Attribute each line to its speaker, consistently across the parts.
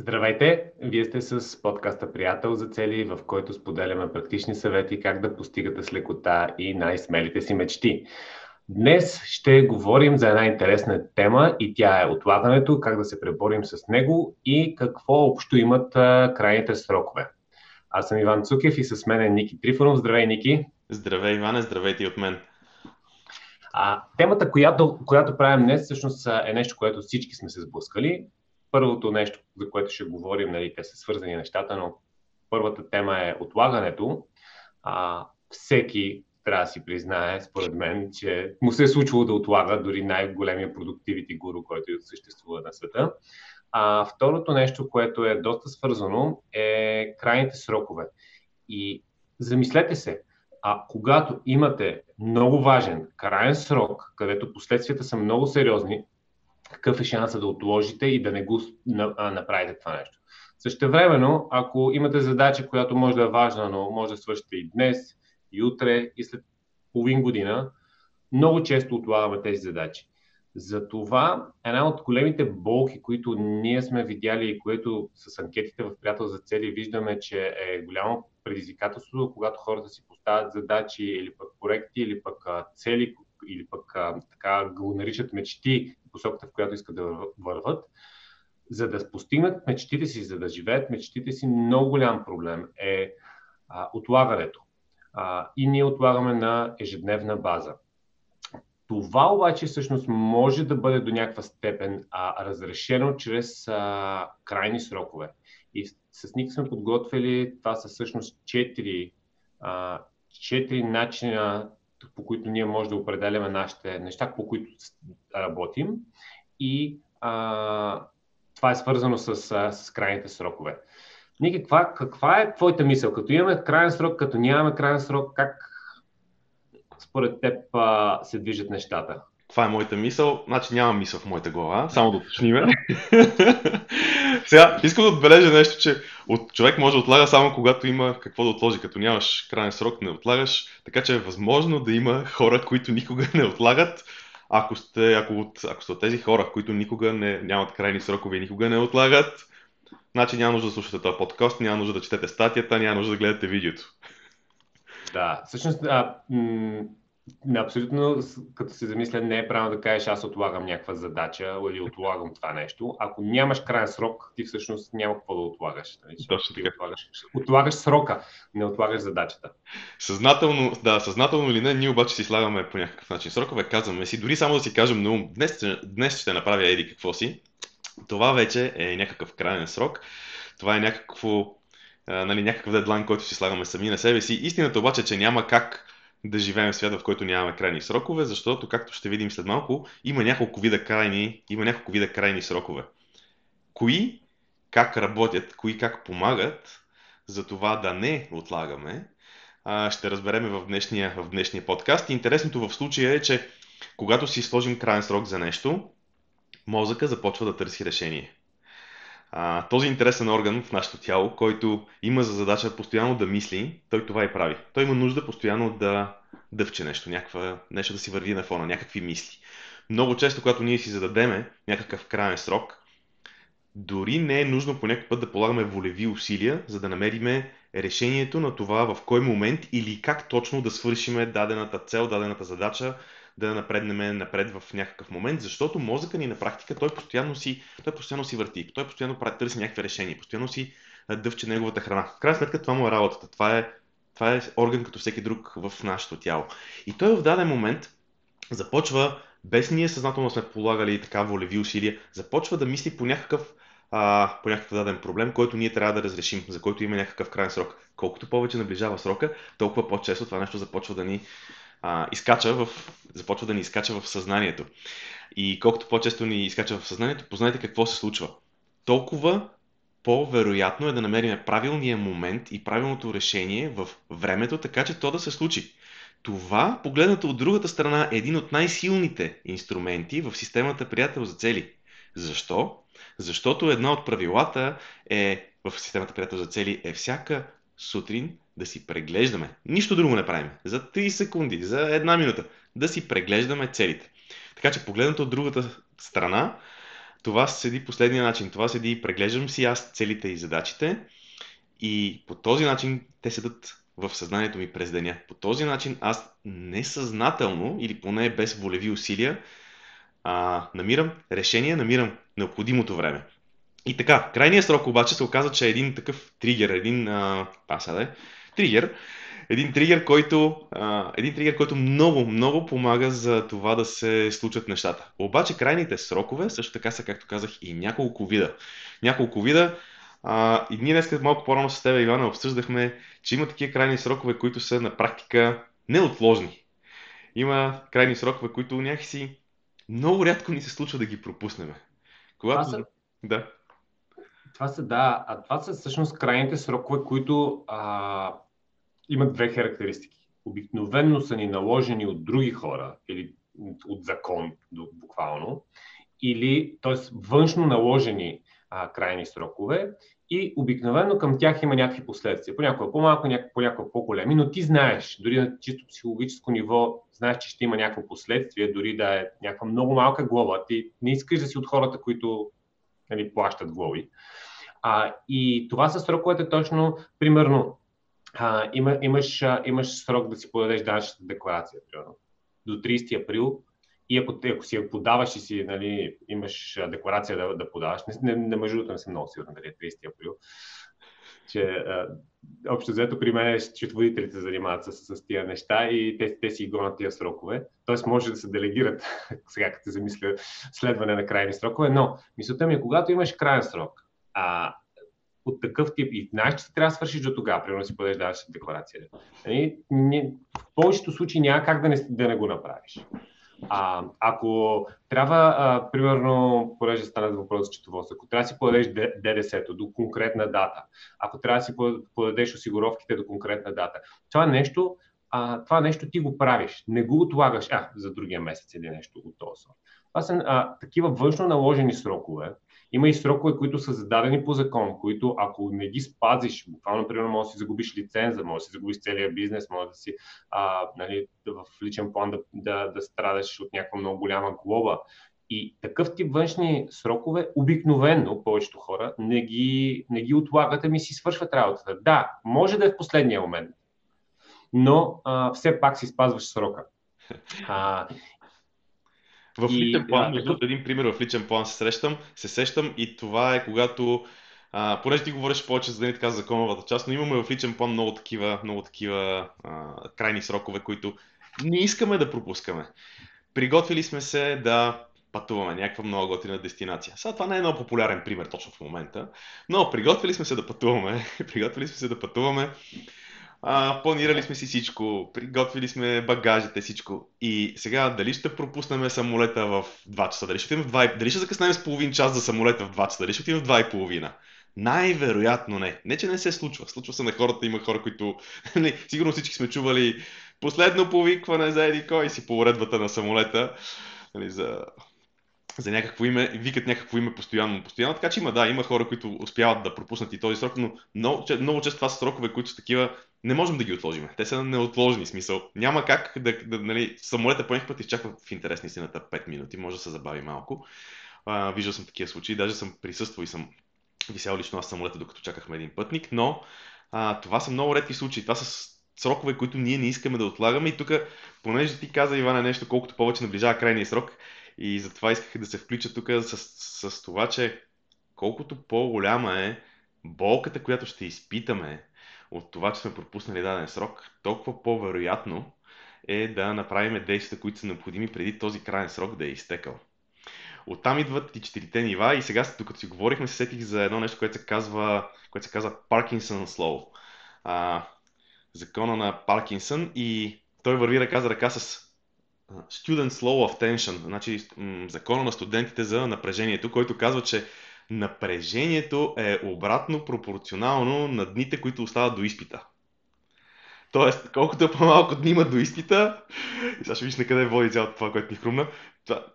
Speaker 1: Здравейте! Вие сте с подкаста Приятел за цели, в който споделяме практични съвети как да постигате с лекота и най-смелите си мечти. Днес ще говорим за една интересна тема и тя е отлагането, как да се преборим с него и какво общо имат крайните срокове. Аз съм Иван Цукев и с мен е Ники Трифонов. Здравей, Ники!
Speaker 2: Здравей, Иване! Здравейте и от мен!
Speaker 1: А, темата, която, която правим днес, всъщност е нещо, което всички сме се сблъскали първото нещо, за което ще говорим, нали, те са свързани нещата, но първата тема е отлагането. А, всеки трябва да си признае, според мен, че му се е случвало да отлага дори най-големия продуктивити гуру, който съществува на света. А второто нещо, което е доста свързано, е крайните срокове. И замислете се, а когато имате много важен крайен срок, където последствията са много сериозни, какъв е шанса да отложите и да не го направите това нещо. Същевременно, ако имате задача, която може да е важна, но може да свършите и днес, и утре, и след половин година, много често отлагаме тези задачи. Затова една от големите болки, които ние сме видяли и което с анкетите в Приятел за цели виждаме, че е голямо предизвикателство, когато хората си поставят задачи или пък проекти, или пък цели, или пък така го наричат мечти, посоката, в която искат да върват, за да постигнат мечтите си, за да живеят мечтите си, много голям проблем е а, отлагането. А, и ние отлагаме на ежедневна база. Това обаче всъщност може да бъде до някаква степен а, разрешено чрез а, крайни срокове. И с Ник сме подготвили, това са всъщност четири, а, четири начина по които ние можем да определяме нашите неща, по които работим. И а, това е свързано с, с крайните срокове. Ники, каква, каква е твоята мисъл? Като имаме крайен срок, като нямаме крайен срок, как според теб а, се движат нещата?
Speaker 2: Това е моята мисъл. Значи няма мисъл в моята глава, само да уточниме. Сега, искам да отбележа нещо, че от човек може да отлага само когато има какво да отложи. Като нямаш крайен срок, не отлагаш. Така че е възможно да има хора, които никога не отлагат. Ако сте, ако, от, ако сте от тези хора, които никога не, нямат крайни срокове и никога не отлагат, значи няма нужда да слушате този подкаст, няма нужда да четете статията, няма нужда да гледате видеото.
Speaker 1: Да, всъщност а, м- Абсолютно, като се замисля, не е правилно да кажеш аз отлагам някаква задача или отлагам това нещо. Ако нямаш крайен срок, ти всъщност няма какво да отлагаш. Нали?
Speaker 2: Точно така.
Speaker 1: Отлагаш, отлагаш срока, не отлагаш задачата.
Speaker 2: Съзнателно, да, съзнателно или не, ние обаче си слагаме по някакъв начин срокове, казваме си, дори само да си кажем на ум, днес, днес ще направя еди какво си, това вече е някакъв крайен срок, това е някакво, а, нали, някакъв дедлайн, който си слагаме сами на себе си. Истината обаче, че няма как да живеем в свят, в който нямаме крайни срокове, защото, както ще видим след малко, има няколко вида крайни, има няколко вида крайни срокове. Кои как работят, кои как помагат за това да не отлагаме, ще разбереме в днешния, в днешния подкаст. Интересното в случая е, че когато си сложим крайен срок за нещо, мозъка започва да търси решение. А, този интересен орган в нашето тяло, който има за задача постоянно да мисли, той това и прави. Той има нужда постоянно да дъвче нещо, някаква, нещо да си върви на фона, някакви мисли. Много често, когато ние си зададеме някакъв крайен срок, дори не е нужно по някакъв път да полагаме волеви усилия, за да намериме решението на това в кой момент или как точно да свършиме дадената цел, дадената задача, да напреднем напред в някакъв момент, защото мозъка ни на практика той постоянно си, той постоянно си върти, той постоянно търси някакви решения, постоянно си дъвче неговата храна. В крайна сметка това му е работата. Това е, това е орган като всеки друг в нашето тяло. И той в даден момент започва, без ние съзнателно сме полагали така волеви усилия, започва да мисли по някакъв а, по някакъв даден проблем, който ние трябва да разрешим, за който има някакъв крайен срок. Колкото повече наближава срока, толкова по-често това нещо започва да ни а, изкача в, започва да ни изкача в съзнанието. И колкото по-често ни изкача в съзнанието, познайте какво се случва. Толкова по-вероятно е да намерим правилния момент и правилното решение в времето, така че то да се случи. Това, погледнато от другата страна, е един от най-силните инструменти в системата приятел за цели. Защо? Защото една от правилата е в системата приятел за цели е всяка сутрин да си преглеждаме. Нищо друго не правим. За 30 секунди, за една минута. Да си преглеждаме целите. Така че погледнато от другата страна, това седи последния начин. Това седи, преглеждам си аз целите и задачите и по този начин те седат в съзнанието ми през деня. По този начин аз несъзнателно или поне без волеви усилия а, намирам решение, намирам необходимото време. И така, крайният срок обаче се оказа, че е един такъв тригер, един, а, а сега да е, тригер, един тригер, който, а, един тригер, който много, много помага за това да се случат нещата. Обаче крайните срокове също така са, както казах, и няколко вида. Няколко вида. А, и ние днес малко по-рано с теб, Ивана, обсъждахме, че има такива крайни срокове, които са на практика неотложни. Има крайни срокове, които някакси много рядко ни се случва да ги пропуснем. Когато... са... Да.
Speaker 1: Това са, да, а това са всъщност крайните срокове, които а, имат две характеристики. Обикновенно са ни наложени от други хора или от закон буквално, или т.е. външно наложени а, крайни срокове и обикновено към тях има някакви последствия. Понякога по-малко, понякога по-големи, но ти знаеш, дори на чисто психологическо ниво, знаеш, че ще има някакво последствие, дори да е някаква много малка глоба. Ти не искаш да си от хората, които нали, плащат глоби. А, и това са сроковете точно, примерно, а, има, имаш, а, имаш срок да си подадеш данъчната декларация, примерно, до 30 април. И ако, ако си я подаваш и си, нали, имаш декларация да, да подаваш, не, не, не между другото не съм много сигурен дали е 30 април, че общо взето при мен счетоводителите се занимават с, с тия неща и те, те си гонят тия срокове. Тоест може да се делегират, сега като се замисля, следване на крайни срокове, но мисълта ми е, когато имаш крайен срок, а, от такъв тип и знаеш, че трябва да свършиш до тогава, примерно си подеш декларация. Нали? В повечето случаи няма как да не, да не го направиш. А, ако трябва, а, примерно, понеже стана въпрос за четоводство, ако трябва да си подадеш ДДС-то до конкретна дата, ако трябва да си подадеш осигуровките до конкретна дата, това нещо, а, това нещо ти го правиш, не го отлагаш а, за другия месец или нещо от този Това са а, такива външно наложени срокове, има и срокове, които са зададени по закон, които ако не ги спазиш, буквално, примерно, може да си загубиш лиценза, може да си загубиш целия бизнес, може да си а, нали, в личен план да, да, да страдаш от някаква много голяма глоба. И такъв тип външни срокове, обикновенно повечето хора не ги, не ги отлагат, ами си свършват работата. Да, може да е в последния момент, но а, все пак си спазваш срока. А,
Speaker 2: в и, личен план, между да, един пример в личен план се срещам, се сещам и това е когато а, понеже ти говориш повече за да не така законовата част, но имаме в личен план много такива, много такива а, крайни срокове, които не искаме да пропускаме. Приготвили сме се да пътуваме някаква много готина дестинация. Сега това не е много популярен пример точно в момента, но приготвили сме се да пътуваме, приготвили сме се да пътуваме а, планирали сме си всичко, приготвили сме багажите, всичко. И сега дали ще пропуснем самолета в 2 часа, дали ще, в 2, дали ще закъснем с половин час за самолета в 2 часа, дали ще отидем в 2 и половина. Най-вероятно не. Не, че не се случва. Случва се на хората, има хора, които... Не, сигурно всички сме чували последно повикване за еди кой си по уредбата на самолета. Нали, за за някакво име, викат някакво име постоянно, постоянно. Така че има, да, има хора, които успяват да пропуснат и този срок, но много, много често това са срокове, които са такива, не можем да ги отложим. Те са неотложни, смисъл. Няма как да, да нали, самолета по път изчаква в интерес на истината 5 минути, може да се забави малко. А, виждал съм такива случаи, даже съм присъствал и съм висял лично аз самолета, докато чакахме един пътник, но а, това са много редки случаи. Това са срокове, които ние не искаме да отлагаме и тук, понеже ти каза, Ивана, нещо, колкото повече наближава крайния срок, и затова исках да се включа тук с, с това, че колкото по-голяма е болката, която ще изпитаме от това, че сме пропуснали даден срок, толкова по-вероятно е да направим действията, които са необходими преди този крайен срок да е изтекал. Оттам идват и четирите нива и сега, докато си говорихме, се сетих за едно нещо, което се казва, което се казва Slow. А, закона на Паркинсън и той върви ръка за ръка с Student Slow of Tension, значи закона на студентите за напрежението, който казва, че напрежението е обратно пропорционално на дните, които остават до изпита. Тоест, колкото по-малко дни има до изпита, сега ще виж на къде води цялото това, което ми хрумна,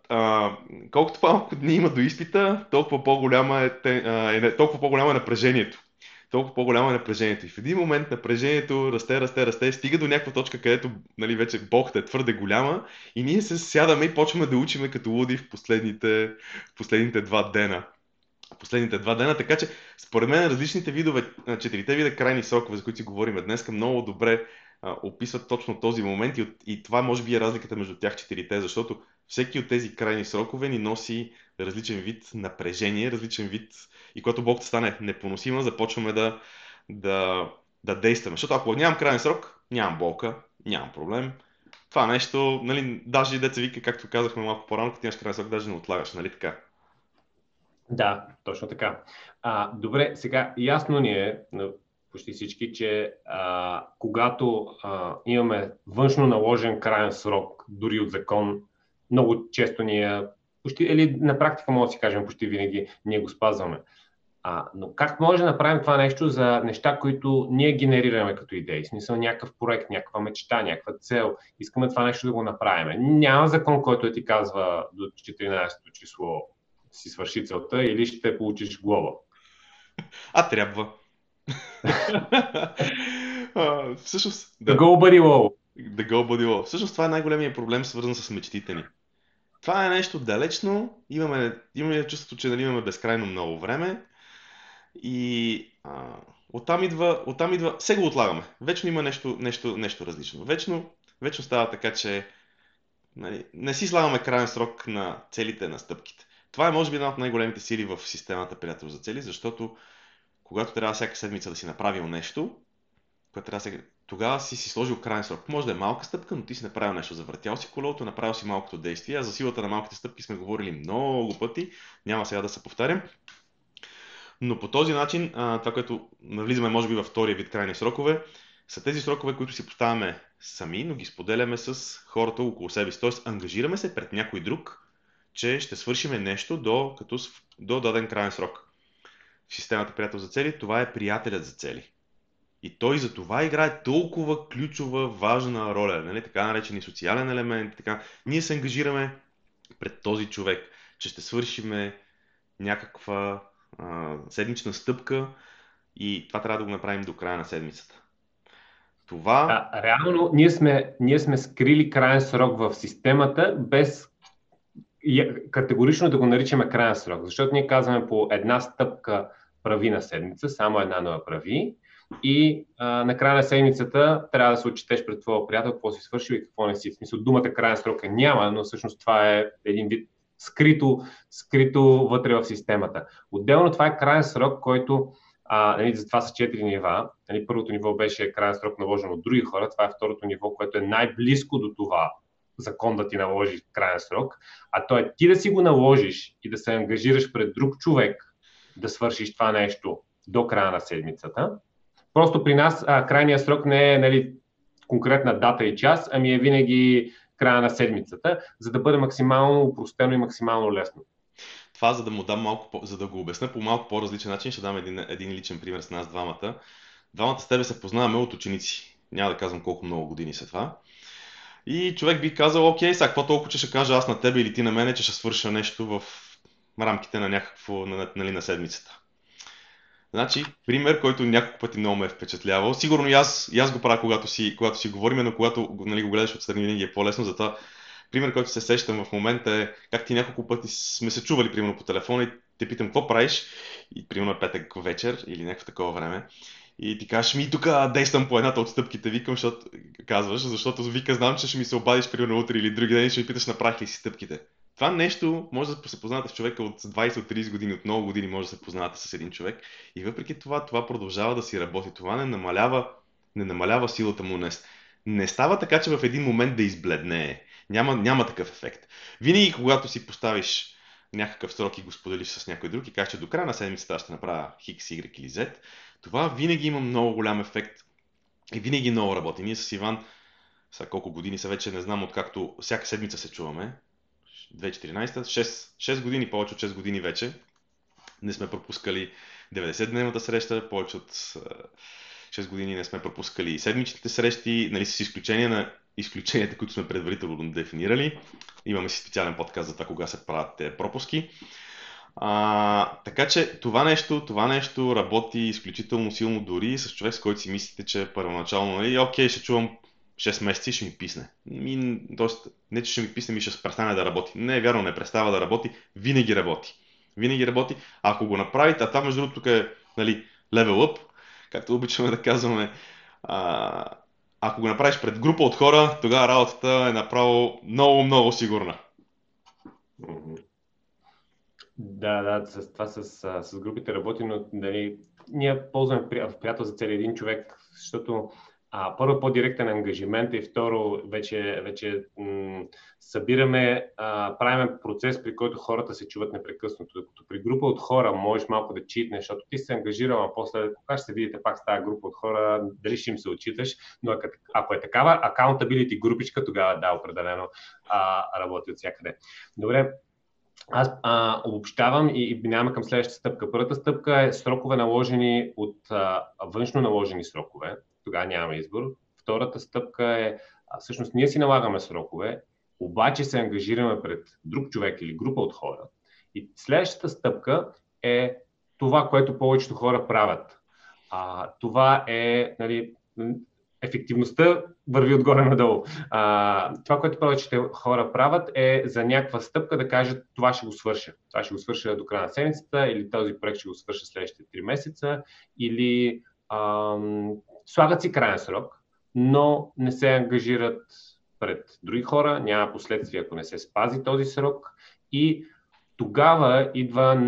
Speaker 2: а, колкото по-малко дни има до изпита, толкова по-голяма е, е, толкова по-голямо е напрежението. Толкова по-голямо е напрежението. И в един момент напрежението расте, расте, расте, стига до някаква точка, където нали, вече болката е твърде голяма и ние се сядаме и почваме да учиме като луди в последните, последните два дена. Последните два дена, така че според мен различните видове, четирите вида крайни срокове, за които си говорим днес, много добре а, описват точно този момент и, и това може би е разликата между тях четирите, защото всеки от тези крайни срокове ни носи различен вид напрежение, различен вид и когато болката стане непоносима, започваме да, да, да действаме. Защото ако нямам крайен срок, нямам болка, нямам проблем. Това нещо, нали, даже деца вика, както казахме малко по-рано, като имаш крайен срок, даже не отлагаш, нали така?
Speaker 1: Да, точно така. А, добре, сега ясно ни е, почти всички, че а, когато а, имаме външно наложен крайен срок, дори от закон, много често ние, почти, или на практика може да си кажем, почти винаги ние го спазваме. А, но как може да направим това нещо за неща, които ние генерираме като идеи? В смисъл някакъв проект, някаква мечта, някаква цел. Искаме това нещо да го направим. Няма закон, който ти казва до 14-то число си свърши целта или ще получиш глоба.
Speaker 2: А трябва. а, всъщност...
Speaker 1: Да. The go buddy low.
Speaker 2: The go buddy low. Всъщност това е най-големият проблем, свързан с мечтите ни. Това е нещо далечно, имаме, имаме чувството, че нали, имаме безкрайно много време и а, оттам, идва, оттам идва, сега го отлагаме. Вечно има нещо, нещо, нещо различно. Вечно, вечно става така, че нали, не си слагаме крайен срок на целите на стъпките. Това е може би една от най-големите сили в системата приятел за цели, защото когато трябва всяка седмица да си направил нещо, когато трябва сега, тогава си си сложил крайен срок. Може да е малка стъпка, но ти си направил нещо. Завъртял си колелото, направил си малкото действие. А за силата на малките стъпки сме говорили много пъти. Няма сега да се повтарям. Но по този начин, това, което навлизаме може би във втория вид крайни срокове, са тези срокове, които си поставяме сами, но ги споделяме с хората около себе си. Тоест, ангажираме се пред някой друг, че ще свършиме нещо до, като, до даден крайен срок. В системата приятел за цели това е приятелят за цели. И той за това играе толкова ключова, важна роля, нали? така наречен и социален елемент. Така. Ние се ангажираме пред този човек, че ще свършиме някаква а, седмична стъпка и това трябва да го направим до края на седмицата.
Speaker 1: Това... А, реално, ние сме, ние сме скрили крайен срок в системата, без категорично да го наричаме крайен срок, защото ние казваме по една стъпка прави на седмица, само една нова прави и а, на края на седмицата трябва да се отчетеш пред твоя приятел какво си свършил и какво не си. В смисъл думата крайен срок е няма, но всъщност това е един вид скрито, скрито вътре в системата. Отделно това е крайен срок, който а, нали, за това са четири нива. Нали, първото ниво беше крайен срок наложен от други хора, това е второто ниво, което е най-близко до това закон да ти наложи крайен срок, а то е ти да си го наложиш и да се ангажираш пред друг човек да свършиш това нещо до края на седмицата. Просто при нас а, крайният срок не е нали, конкретна дата и час, ами е винаги края на седмицата, за да бъде максимално упростено и максимално лесно.
Speaker 2: Това, за да му дам малко, за да го обясня по малко по-различен начин, ще дам един, един личен пример с нас двамата. Двамата с тебе се познаваме от ученици. Няма да казвам колко много години са това. И човек би казал, окей, сега какво толкова, че ще кажа аз на тебе или ти на мене, че ще свърша нещо в рамките на някакво, нали, на седмицата. Значи, пример, който няколко пъти много ме е впечатлявал. Сигурно и аз, и аз го правя, когато си, когато си говорим, но когато нали, го гледаш отстрани, винаги е по-лесно. Затова пример, който се сещам в момента е как ти няколко пъти сме се чували, примерно по телефона и те питам какво правиш и примерно е петък вечер или някакво такова време. И ти кажеш ми тук действам по едната от стъпките, викам, защото казваш, защото вика знам, че ще ми се обадиш примерно утре или други ден и ще ми питаш направих ли си стъпките. Това нещо може да се познавате с човека от 20 от 30 години, от много години може да се познавате с един човек и въпреки това, това продължава да си работи. Това не намалява, не намалява силата му днес. Не става така, че в един момент да избледне. Няма, няма такъв ефект. Винаги, когато си поставиш някакъв срок и го споделиш с някой друг и кажеш, че до края на седмицата ще направя X, Y или Z, това винаги има много голям ефект и винаги много работи. Ние с Иван, сега колко години са вече, не знам, откакто всяка седмица се чуваме, 2014, 6, 6 години, повече от 6 години вече, не сме пропускали 90-дневната среща, повече от 6 години не сме пропускали седмичните срещи, нали, с изключение на изключенията, които сме предварително дефинирали. Имаме си специален подкаст за това кога се правят тези пропуски. А, така че това нещо, това нещо работи изключително силно дори с човек, с който си мислите, че първоначално, нали, окей, ще чувам 6 месеца и ще ми писне. Ми, тоест, не че ще ми писне, ми ще престане да работи. Не е вярно, не престава да работи, винаги работи. Винаги работи. А ако го направите, а там между другото тук е нали, level up, както обичаме да казваме, а, ако го направиш пред група от хора, тогава работата е направо много, много сигурна.
Speaker 1: Да, да, с това с, с групите работи, но нали, ние ползваме приятел за цели един човек, защото а, първо по-директен ангажимент и второ вече, вече м- събираме, а, правим процес, при който хората се чуват непрекъснато. Докато при група от хора можеш малко да читнеш, защото ти се ангажирал, а после кога ще се видите пак с тази група от хора, дали ще им се отчиташ, но ако е такава accountability групичка, тогава да, определено а, работи от всякъде. Добре, аз а, обобщавам и, и минаваме към следващата стъпка. Първата стъпка е срокове наложени от а, външно наложени срокове тогава нямаме избор. Втората стъпка е, а, всъщност ние си налагаме срокове, обаче се ангажираме пред друг човек или група от хора. И следващата стъпка е това, което повечето хора правят. А, това е нали, ефективността върви отгоре надолу. А, това, което повечето хора правят е за някаква стъпка да кажат това ще го свърша. Това ще го свърша до края на седмицата или този проект ще го свърша следващите 3 месеца или ам, слагат си крайен срок, но не се ангажират пред други хора, няма последствия, ако не се спази този срок и тогава идва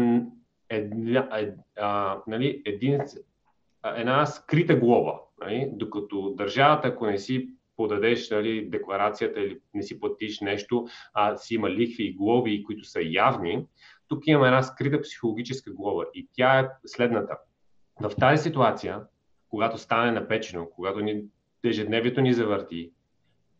Speaker 1: една, а, нали, един, една скрита глоба. Нали? Докато държавата, ако не си подадеш нали, декларацията или не си платиш нещо, а си има лихви и глоби, които са явни, тук имаме една скрита психологическа глоба и тя е следната. В тази ситуация когато стане напечено, когато ни, ежедневието ни завърти,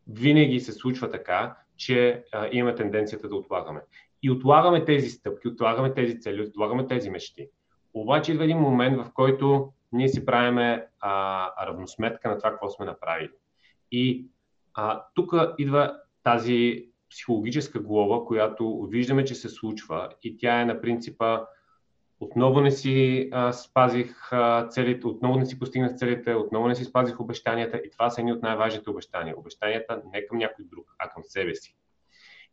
Speaker 1: винаги се случва така, че а, имаме тенденцията да отлагаме. И отлагаме тези стъпки, отлагаме тези цели, отлагаме тези мечти. Обаче идва един момент, в който ние си правиме а, равносметка на това, какво сме направили. И тук идва тази психологическа глава, която виждаме, че се случва и тя е на принципа отново не си а, спазих а, целите, отново не си постигнах целите, отново не си спазих обещанията и това са едни от най-важните обещания. Обещанията не към някой друг, а към себе си.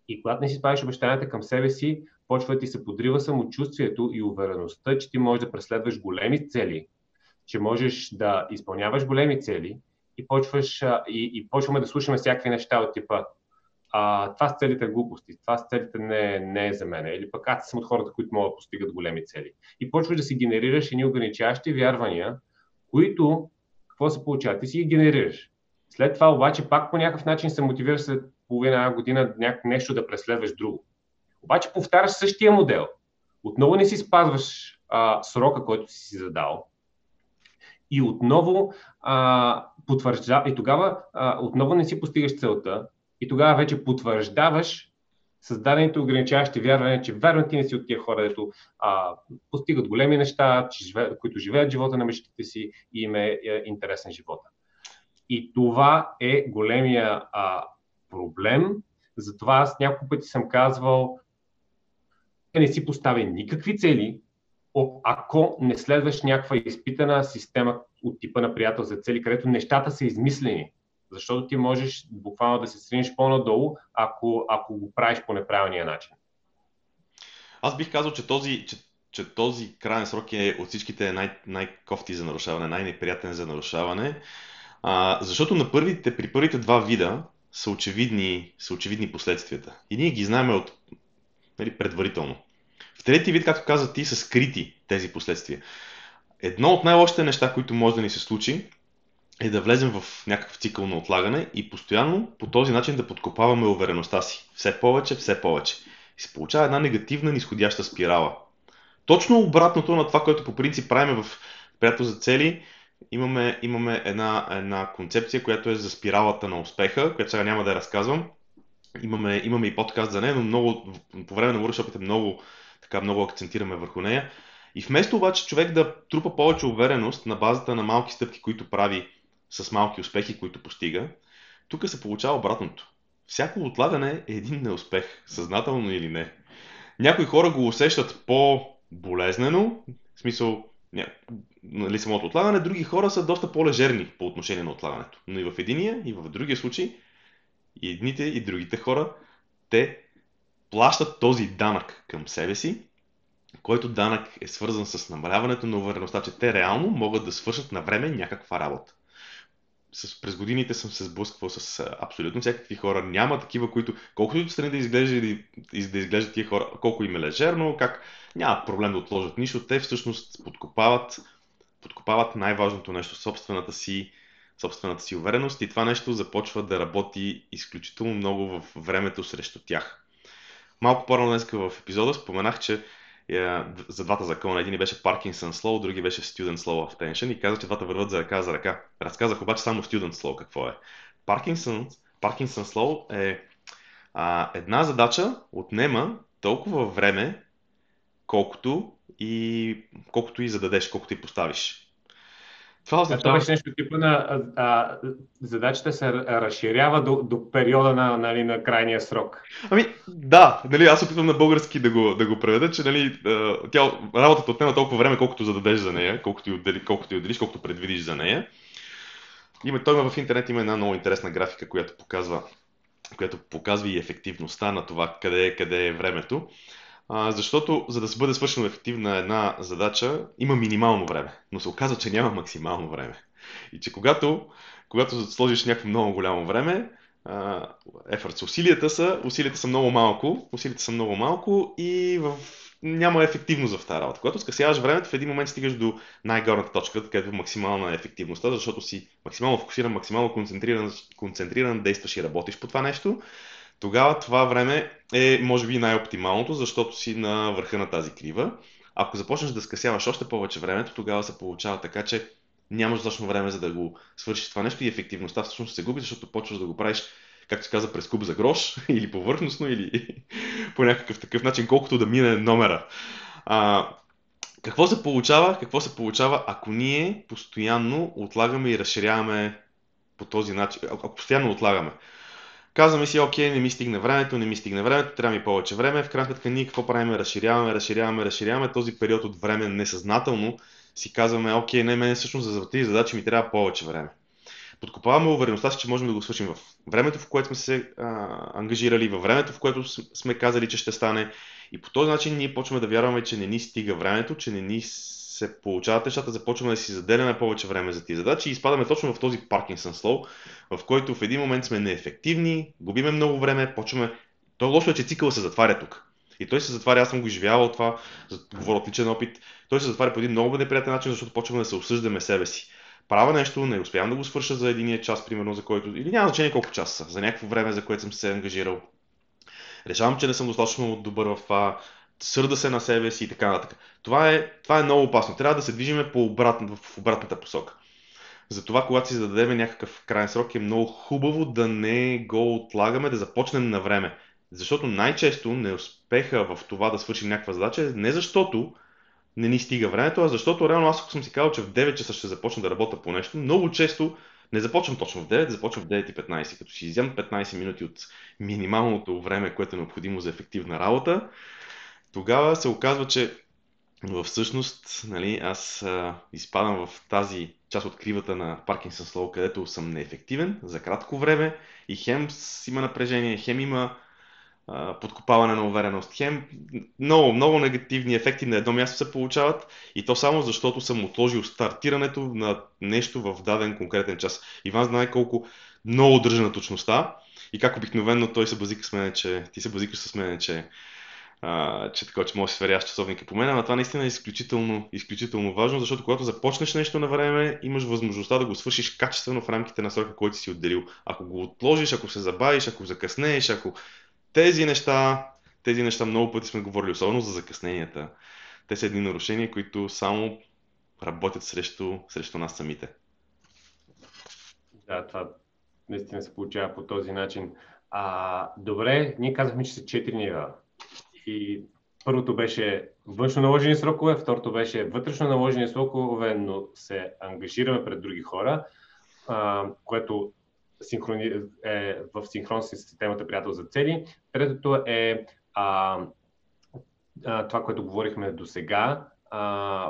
Speaker 1: И когато не си спазиш обещанията към себе си, почва ти се подрива самочувствието и увереността, че ти можеш да преследваш големи цели, че можеш да изпълняваш големи цели и, почваш, и, и почваме да слушаме всякакви неща от типа а, това с целите глупости, това с целите не, не е за мен. Или пък аз съм от хората, които могат да постигат големи цели. И почваш да си генерираш едни ограничаващи вярвания, които, какво се получава? Ти си ги генерираш. След това обаче пак по някакъв начин се мотивираш след половина една година нещо да преследваш друго. Обаче повтаряш същия модел. Отново не си спазваш а, срока, който си си задал. И отново а, потвърждава, и тогава а, отново не си постигаш целта, и тогава вече потвърждаваш създадените ограничаващи вярвания, че верно ти не си от тия хора, дето а, постигат големи неща, че живе, които живеят живота на мечтите си и им е, е интересен живота. И това е големия а, проблем. Затова аз няколко пъти съм казвал, не си поставя никакви цели, ако не следваш някаква изпитана система от типа на приятел за цели, където нещата са измислени. Защото ти можеш буквално да се сринеш по-надолу, ако, ако го правиш по неправилния начин.
Speaker 2: Аз бих казал, че този, че, че този крайен срок е от всичките най- най-кофти за нарушаване, най-неприятен за нарушаване. А, защото на първите, при първите два вида са очевидни, са очевидни последствията. И ние ги знаем от, нали, предварително. В трети вид, както каза ти, са скрити тези последствия. Едно от най-лошите неща, които може да ни се случи, е да влезем в някакъв цикъл на отлагане и постоянно по този начин да подкопаваме увереността си. Все повече, все повече. И се получава една негативна нисходяща спирала. Точно обратното на това, което по принцип правим в приятел за цели, имаме, имаме една, една концепция, която е за спиралата на успеха, която сега няма да я разказвам. Имаме, имаме и подкаст за нея, но много, по време на workshop много, така, много акцентираме върху нея. И вместо обаче човек да трупа повече увереност на базата на малки стъпки, които прави с малки успехи, които постига, тук се получава обратното. Всяко отлагане е един неуспех, съзнателно или не. Някои хора го усещат по-болезнено, в смисъл ня, нали, самото отлагане, други хора са доста по-лежерни по отношение на отлагането. Но и в единия, и в другия случай, и едните, и другите хора, те плащат този данък към себе си, който данък е свързан с намаляването на увереността, че те реално могат да свършат на време някаква работа. С, през годините съм се сблъсквал с абсолютно всякакви хора. Няма такива, които, колкото и страни да изглежда да изглеждат тия хора, колко им е лежерно, как нямат проблем да отложат нищо, те всъщност подкопават, подкопават най-важното нещо, собствената си, собствената си увереност и това нещо започва да работи изключително много в времето срещу тях. Малко по-рано днес в епизода споменах, че е, за двата закона. Един беше Parkinson Slow, други беше Student Slow of Attention и казах, че двата върват за ръка за ръка. Разказах обаче само Student Slow какво е. Parkinson, Parkinson Slow е а, една задача отнема толкова време, колкото и, колкото и зададеш, колкото и поставиш.
Speaker 1: Това означава... Това беше нещо типа на а, задачата се разширява до, до периода на, нали, на крайния срок.
Speaker 2: Ами, да, нали, аз опитвам на български да го, да го преведа, че нали, тя, работата отнема толкова време, колкото зададеш за нея, колкото и, отдели, колкото и отделиш, колкото предвидиш за нея. Има, той има в интернет има една много интересна графика, която показва, която показва и ефективността на това къде е, къде е времето. А, защото за да се бъде свършена ефективна една задача, има минимално време, но се оказва, че няма максимално време. И че когато, когато сложиш някакво много голямо време, ефорт, усилията са, усилията са много малко, усилията са много малко и в няма ефективност в тази работа. Когато скъсяваш времето, в един момент стигаш до най-горната точка, където е максимална ефективността, защото си максимално фокусиран, максимално концентриран, концентриран, действаш и работиш по това нещо тогава това време е, може би, най-оптималното, защото си на върха на тази крива. Ако започнеш да скъсяваш още повече времето, тогава се получава така, че нямаш достатъчно време за да го свършиш това нещо и ефективността всъщност се губи, защото почваш да го правиш, както се каза, през куб за грош или повърхностно, или по някакъв такъв начин, колкото да мине номера. А, какво се получава? Какво се получава, ако ние постоянно отлагаме и разширяваме по този начин, ако постоянно отлагаме? Казваме си, окей, не ми стигне времето, не ми стигне времето, трябва ми повече време. В крайна сметка ние какво правим? Разширяваме, разширяваме, разширяваме този период от време несъзнателно. Си казваме, окей, не, мене всъщност за тези задачи ми трябва повече време. Подкопаваме увереността си, че можем да го свършим в времето, в което сме се а, ангажирали, във времето, в което сме казали, че ще стане. И по този начин ние почваме да вярваме, че не ни стига времето, че не ни се получават нещата, започваме да си заделяме повече време за тези задачи и изпадаме точно в този Паркинсън слоу, в който в един момент сме неефективни, губиме много време, почваме... То лошо е, че цикъла се затваря тук. И той се затваря, аз съм го изживявал това, говоря от личен опит. Той се затваря по един много неприятен начин, защото почваме да се осъждаме себе си. Правя нещо, не успявам да го свърша за единия час, примерно, за който. Или няма значение колко часа, за някакво време, за което съм се ангажирал. Решавам, че не съм достатъчно добър в това, сърда се на себе си и така нататък. Това е, това е много опасно. Трябва да се движиме по обратно, в обратната посока. Затова, когато си зададем някакъв крайен срок, е много хубаво да не го отлагаме, да започнем на време. Защото най-често неуспеха в това да свършим някаква задача е не защото не ни стига времето, а защото реално аз ако съм си казал, че в 9 часа ще започна да работя по нещо, много често не започвам точно в 9, започвам в 9.15. Като си изям 15 минути от минималното време, което е необходимо за ефективна работа, тогава се оказва, че всъщност нали, аз а, изпадам в тази част от кривата на Паркинсън Слоу, където съм неефективен за кратко време и хем има напрежение, хем има а, подкопаване на увереност, хем много, много негативни ефекти на едно място се получават и то само защото съм отложил стартирането на нещо в даден конкретен час. Иван знае колко много държа на точността и как обикновено той се базика с мен, че ти се базикаш с мен, че а, че така, че може да сверяш часовника по мен, но това наистина е изключително, изключително важно, защото когато започнеш нещо на време, имаш възможността да го свършиш качествено в рамките на срока, който си отделил. Ако го отложиш, ако се забавиш, ако закъснееш, ако тези неща, тези неща много пъти сме говорили, особено за закъсненията. Те са едни нарушения, които само работят срещу, срещу нас самите.
Speaker 1: Да, това наистина се получава по този начин. А, добре, ние казахме, че са четири нива и първото беше външно наложени срокове, второто беше вътрешно наложени срокове, но се ангажираме пред други хора, а, което синхрони... е в синхрон с системата приятел за цели. Третото е а, а, това, което говорихме до сега,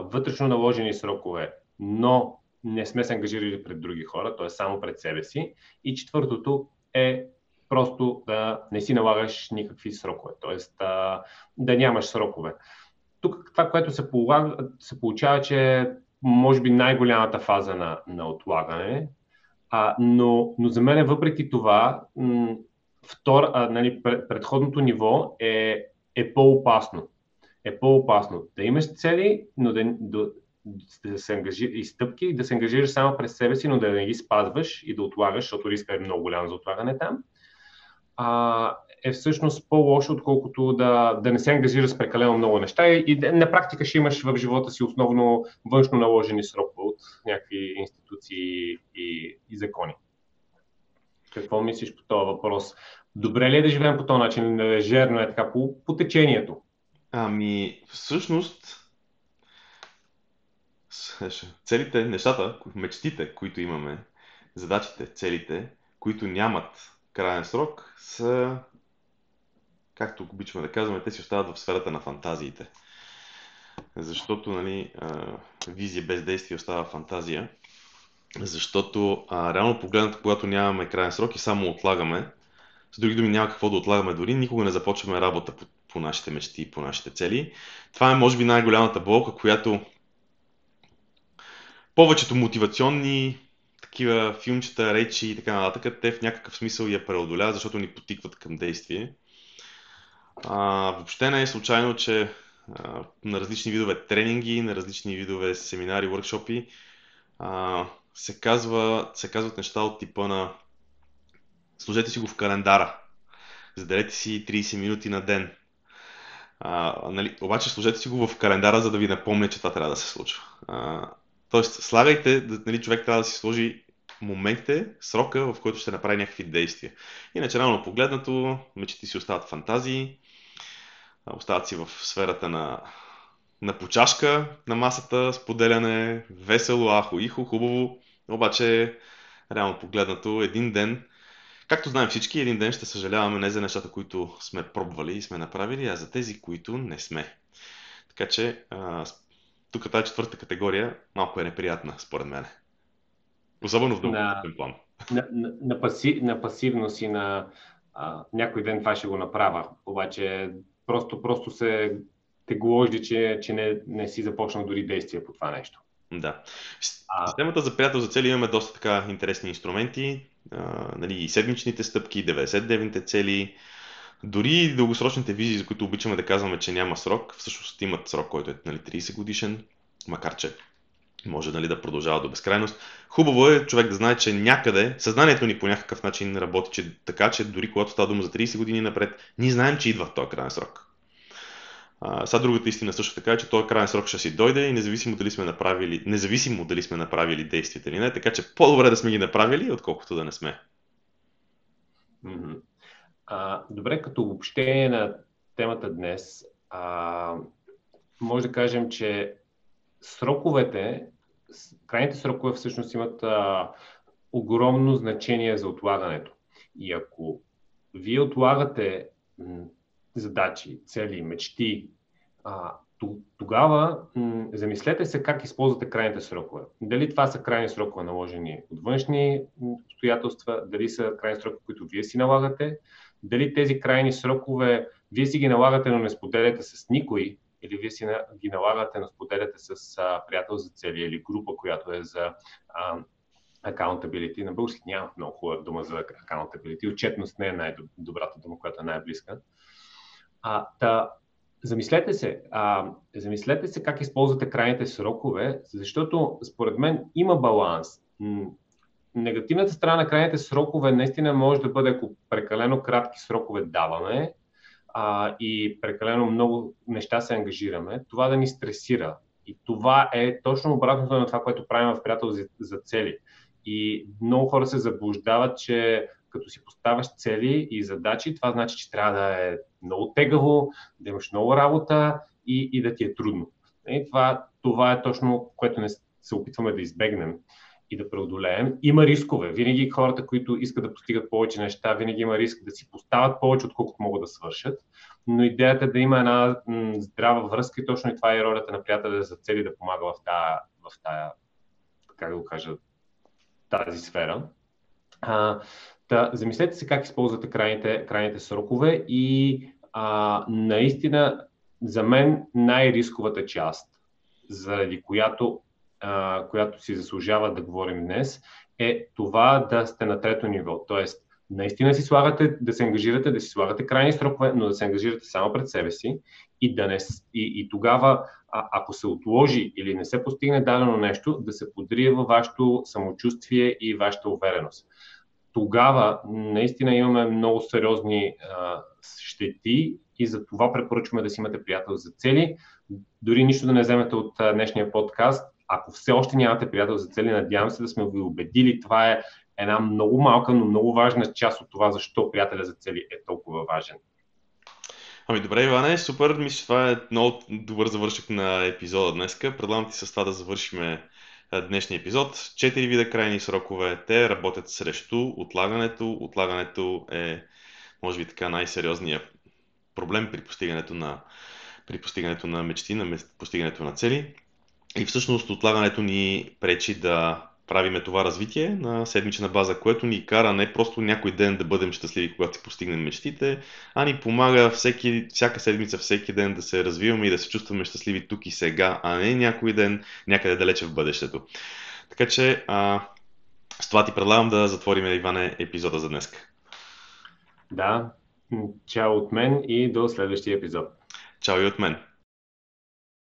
Speaker 1: вътрешно наложени срокове, но не сме се ангажирали пред други хора, т.е. само пред себе си. И четвъртото е просто да не си налагаш никакви срокове, т.е. Да, нямаш срокове. Тук това, което се, полага, се получава, че може би най-голямата фаза на, на отлагане, а, но, но за мен въпреки това, втор, а, нали, предходното ниво е, е по-опасно. Е по-опасно да имаш цели, но да, да, да се ангажи, и стъпки, да се ангажираш само през себе си, но да не ги спазваш и да отлагаш, защото риска е много голям за отлагане там, а, е всъщност по-лошо, отколкото да, да не се ангажира с прекалено много неща и, на практика ще имаш в живота си основно външно наложени срокове от някакви институции и, и закони. Какво мислиш по този въпрос? Добре ли е да живеем по този начин? Лежерно е така по, по течението?
Speaker 2: Ами, всъщност, целите, нещата, мечтите, които имаме, задачите, целите, които нямат крайен срок, са, както обичаме да казваме, те си остават в сферата на фантазиите. Защото, нали, визия без действие остава фантазия. Защото, а, реално погледнато, когато нямаме крайен срок и само отлагаме, с други думи няма какво да отлагаме дори, никога не започваме работа по, по нашите мечти и по нашите цели. Това е, може би, най-голямата болка, която повечето мотивационни такива филмчета, речи и така нататък, те в някакъв смисъл я преодоляват, защото ни потикват към действие. А, въобще не е случайно, че а, на различни видове тренинги, на различни видове семинари, workshopи а, се, казва, се казват неща от типа на сложете си го в календара, заделете си 30 минути на ден. А, нали, обаче сложете си го в календара, за да ви напомня, че това трябва да се случва. А, тоест, слагайте, нали, човек трябва да си сложи моментите, срока, в който ще направи някакви действия. Иначе, рано погледнато, мечти си остават фантазии, остават си в сферата на, на почашка на масата, споделяне, весело, ахо, ихо, хубаво, обаче, реално погледнато, един ден, както знаем всички, един ден ще съжаляваме не за нещата, които сме пробвали и сме направили, а за тези, които не сме. Така че, тук тази четвърта категория малко е неприятна, според мен. Особено в дългосрочен на, план.
Speaker 1: На, на, на, паси, на пасивност и на а, някой ден това ще го направя. Обаче просто, просто се те гложди, че, че не, не си започнал дори действия по това нещо.
Speaker 2: Да. В системата за приятел за цели имаме доста така интересни инструменти. А, нали, и седмичните стъпки, 99-те цели, дори дългосрочните визии, за които обичаме да казваме, че няма срок, всъщност имат срок, който е нали, 30 годишен, макар че може нали, да продължава до безкрайност. Хубаво е човек да знае, че някъде съзнанието ни по някакъв начин работи, че, така че дори когато става дума за 30 години напред, ние знаем, че идва този крайен срок. А, сега другата истина също така е, че този крайен срок ще си дойде и независимо дали сме направили, независимо дали сме направили действията или не, така че по-добре да сме ги направили, отколкото да не сме.
Speaker 1: Mm-hmm. А, добре, като обобщение на темата днес, а, може да кажем, че сроковете крайните срокове всъщност имат а, огромно значение за отлагането. И ако вие отлагате задачи, цели, мечти, а, тогава замислете се как използвате крайните срокове. Дали това са крайни срокове наложени от външни обстоятелства, дали са крайни срокове, които вие си налагате, дали тези крайни срокове вие си ги налагате, но не споделяте с никой, или вие си ги налагате, но споделяте с а, приятел за цели или група, която е за а, accountability. На български няма много хубава дума за accountability. Отчетност не е най-добрата дума, която е най-близка. А, та, замислете се, а, замислете се как използвате крайните срокове, защото според мен има баланс. Негативната страна на крайните срокове наистина може да бъде, ако прекалено кратки срокове даваме, а, и прекалено много неща се ангажираме, това да ни стресира. И това е точно обратното на това, което правим в приятел за, цели. И много хора се заблуждават, че като си поставяш цели и задачи, това значи, че трябва да е много тегаво, да имаш много работа и, и да ти е трудно. И това, това е точно, което не се опитваме да избегнем. И да преодолеем. Има рискове. Винаги хората, които искат да постигат повече неща, винаги има риск да си поставят повече, отколкото могат да свършат. Но идеята е да има една здрава връзка и точно и това е ролята на приятеля за цели да помага в тая, в тая как да го кажа, тази сфера. А, да, замислете се как използвате крайните, крайните срокове и а, наистина за мен най-рисковата част, заради която, а, която си заслужава да говорим днес, е това да сте на трето ниво. Тоест, наистина си слагате, да се ангажирате, да си слагате крайни срокове, но да се ангажирате само пред себе си и, да не, и, и тогава, а, ако се отложи или не се постигне дадено нещо, да се подрие във вашето самочувствие и вашата увереност. Тогава наистина имаме много сериозни а, щети и за това препоръчваме да си имате приятел за цели. Дори нищо да не вземете от а, днешния подкаст, ако все още нямате приятел за цели, надявам се да сме ви убедили. Това е една много малка, но много важна част от това, защо приятеля за цели е толкова важен.
Speaker 2: Ами добре, Иване, супер. Мисля, това е много добър завършък на епизода днес. Предлагам ти с това да завършим днешния епизод. Четири вида крайни срокове. Те работят срещу отлагането. Отлагането е, може би, така най-сериозният проблем при постигането на, при постигането на мечти, на постигането на цели. И всъщност отлагането ни пречи да правиме това развитие на седмична база, което ни кара не просто някой ден да бъдем щастливи, когато си постигнем мечтите, а ни помага всеки, всяка седмица, всеки ден да се развиваме и да се чувстваме щастливи тук и сега, а не някой ден някъде далече в бъдещето. Така че а, с това ти предлагам да затворим, Иване, епизода за днес.
Speaker 1: Да, чао от мен и до следващия епизод.
Speaker 2: Чао и от мен.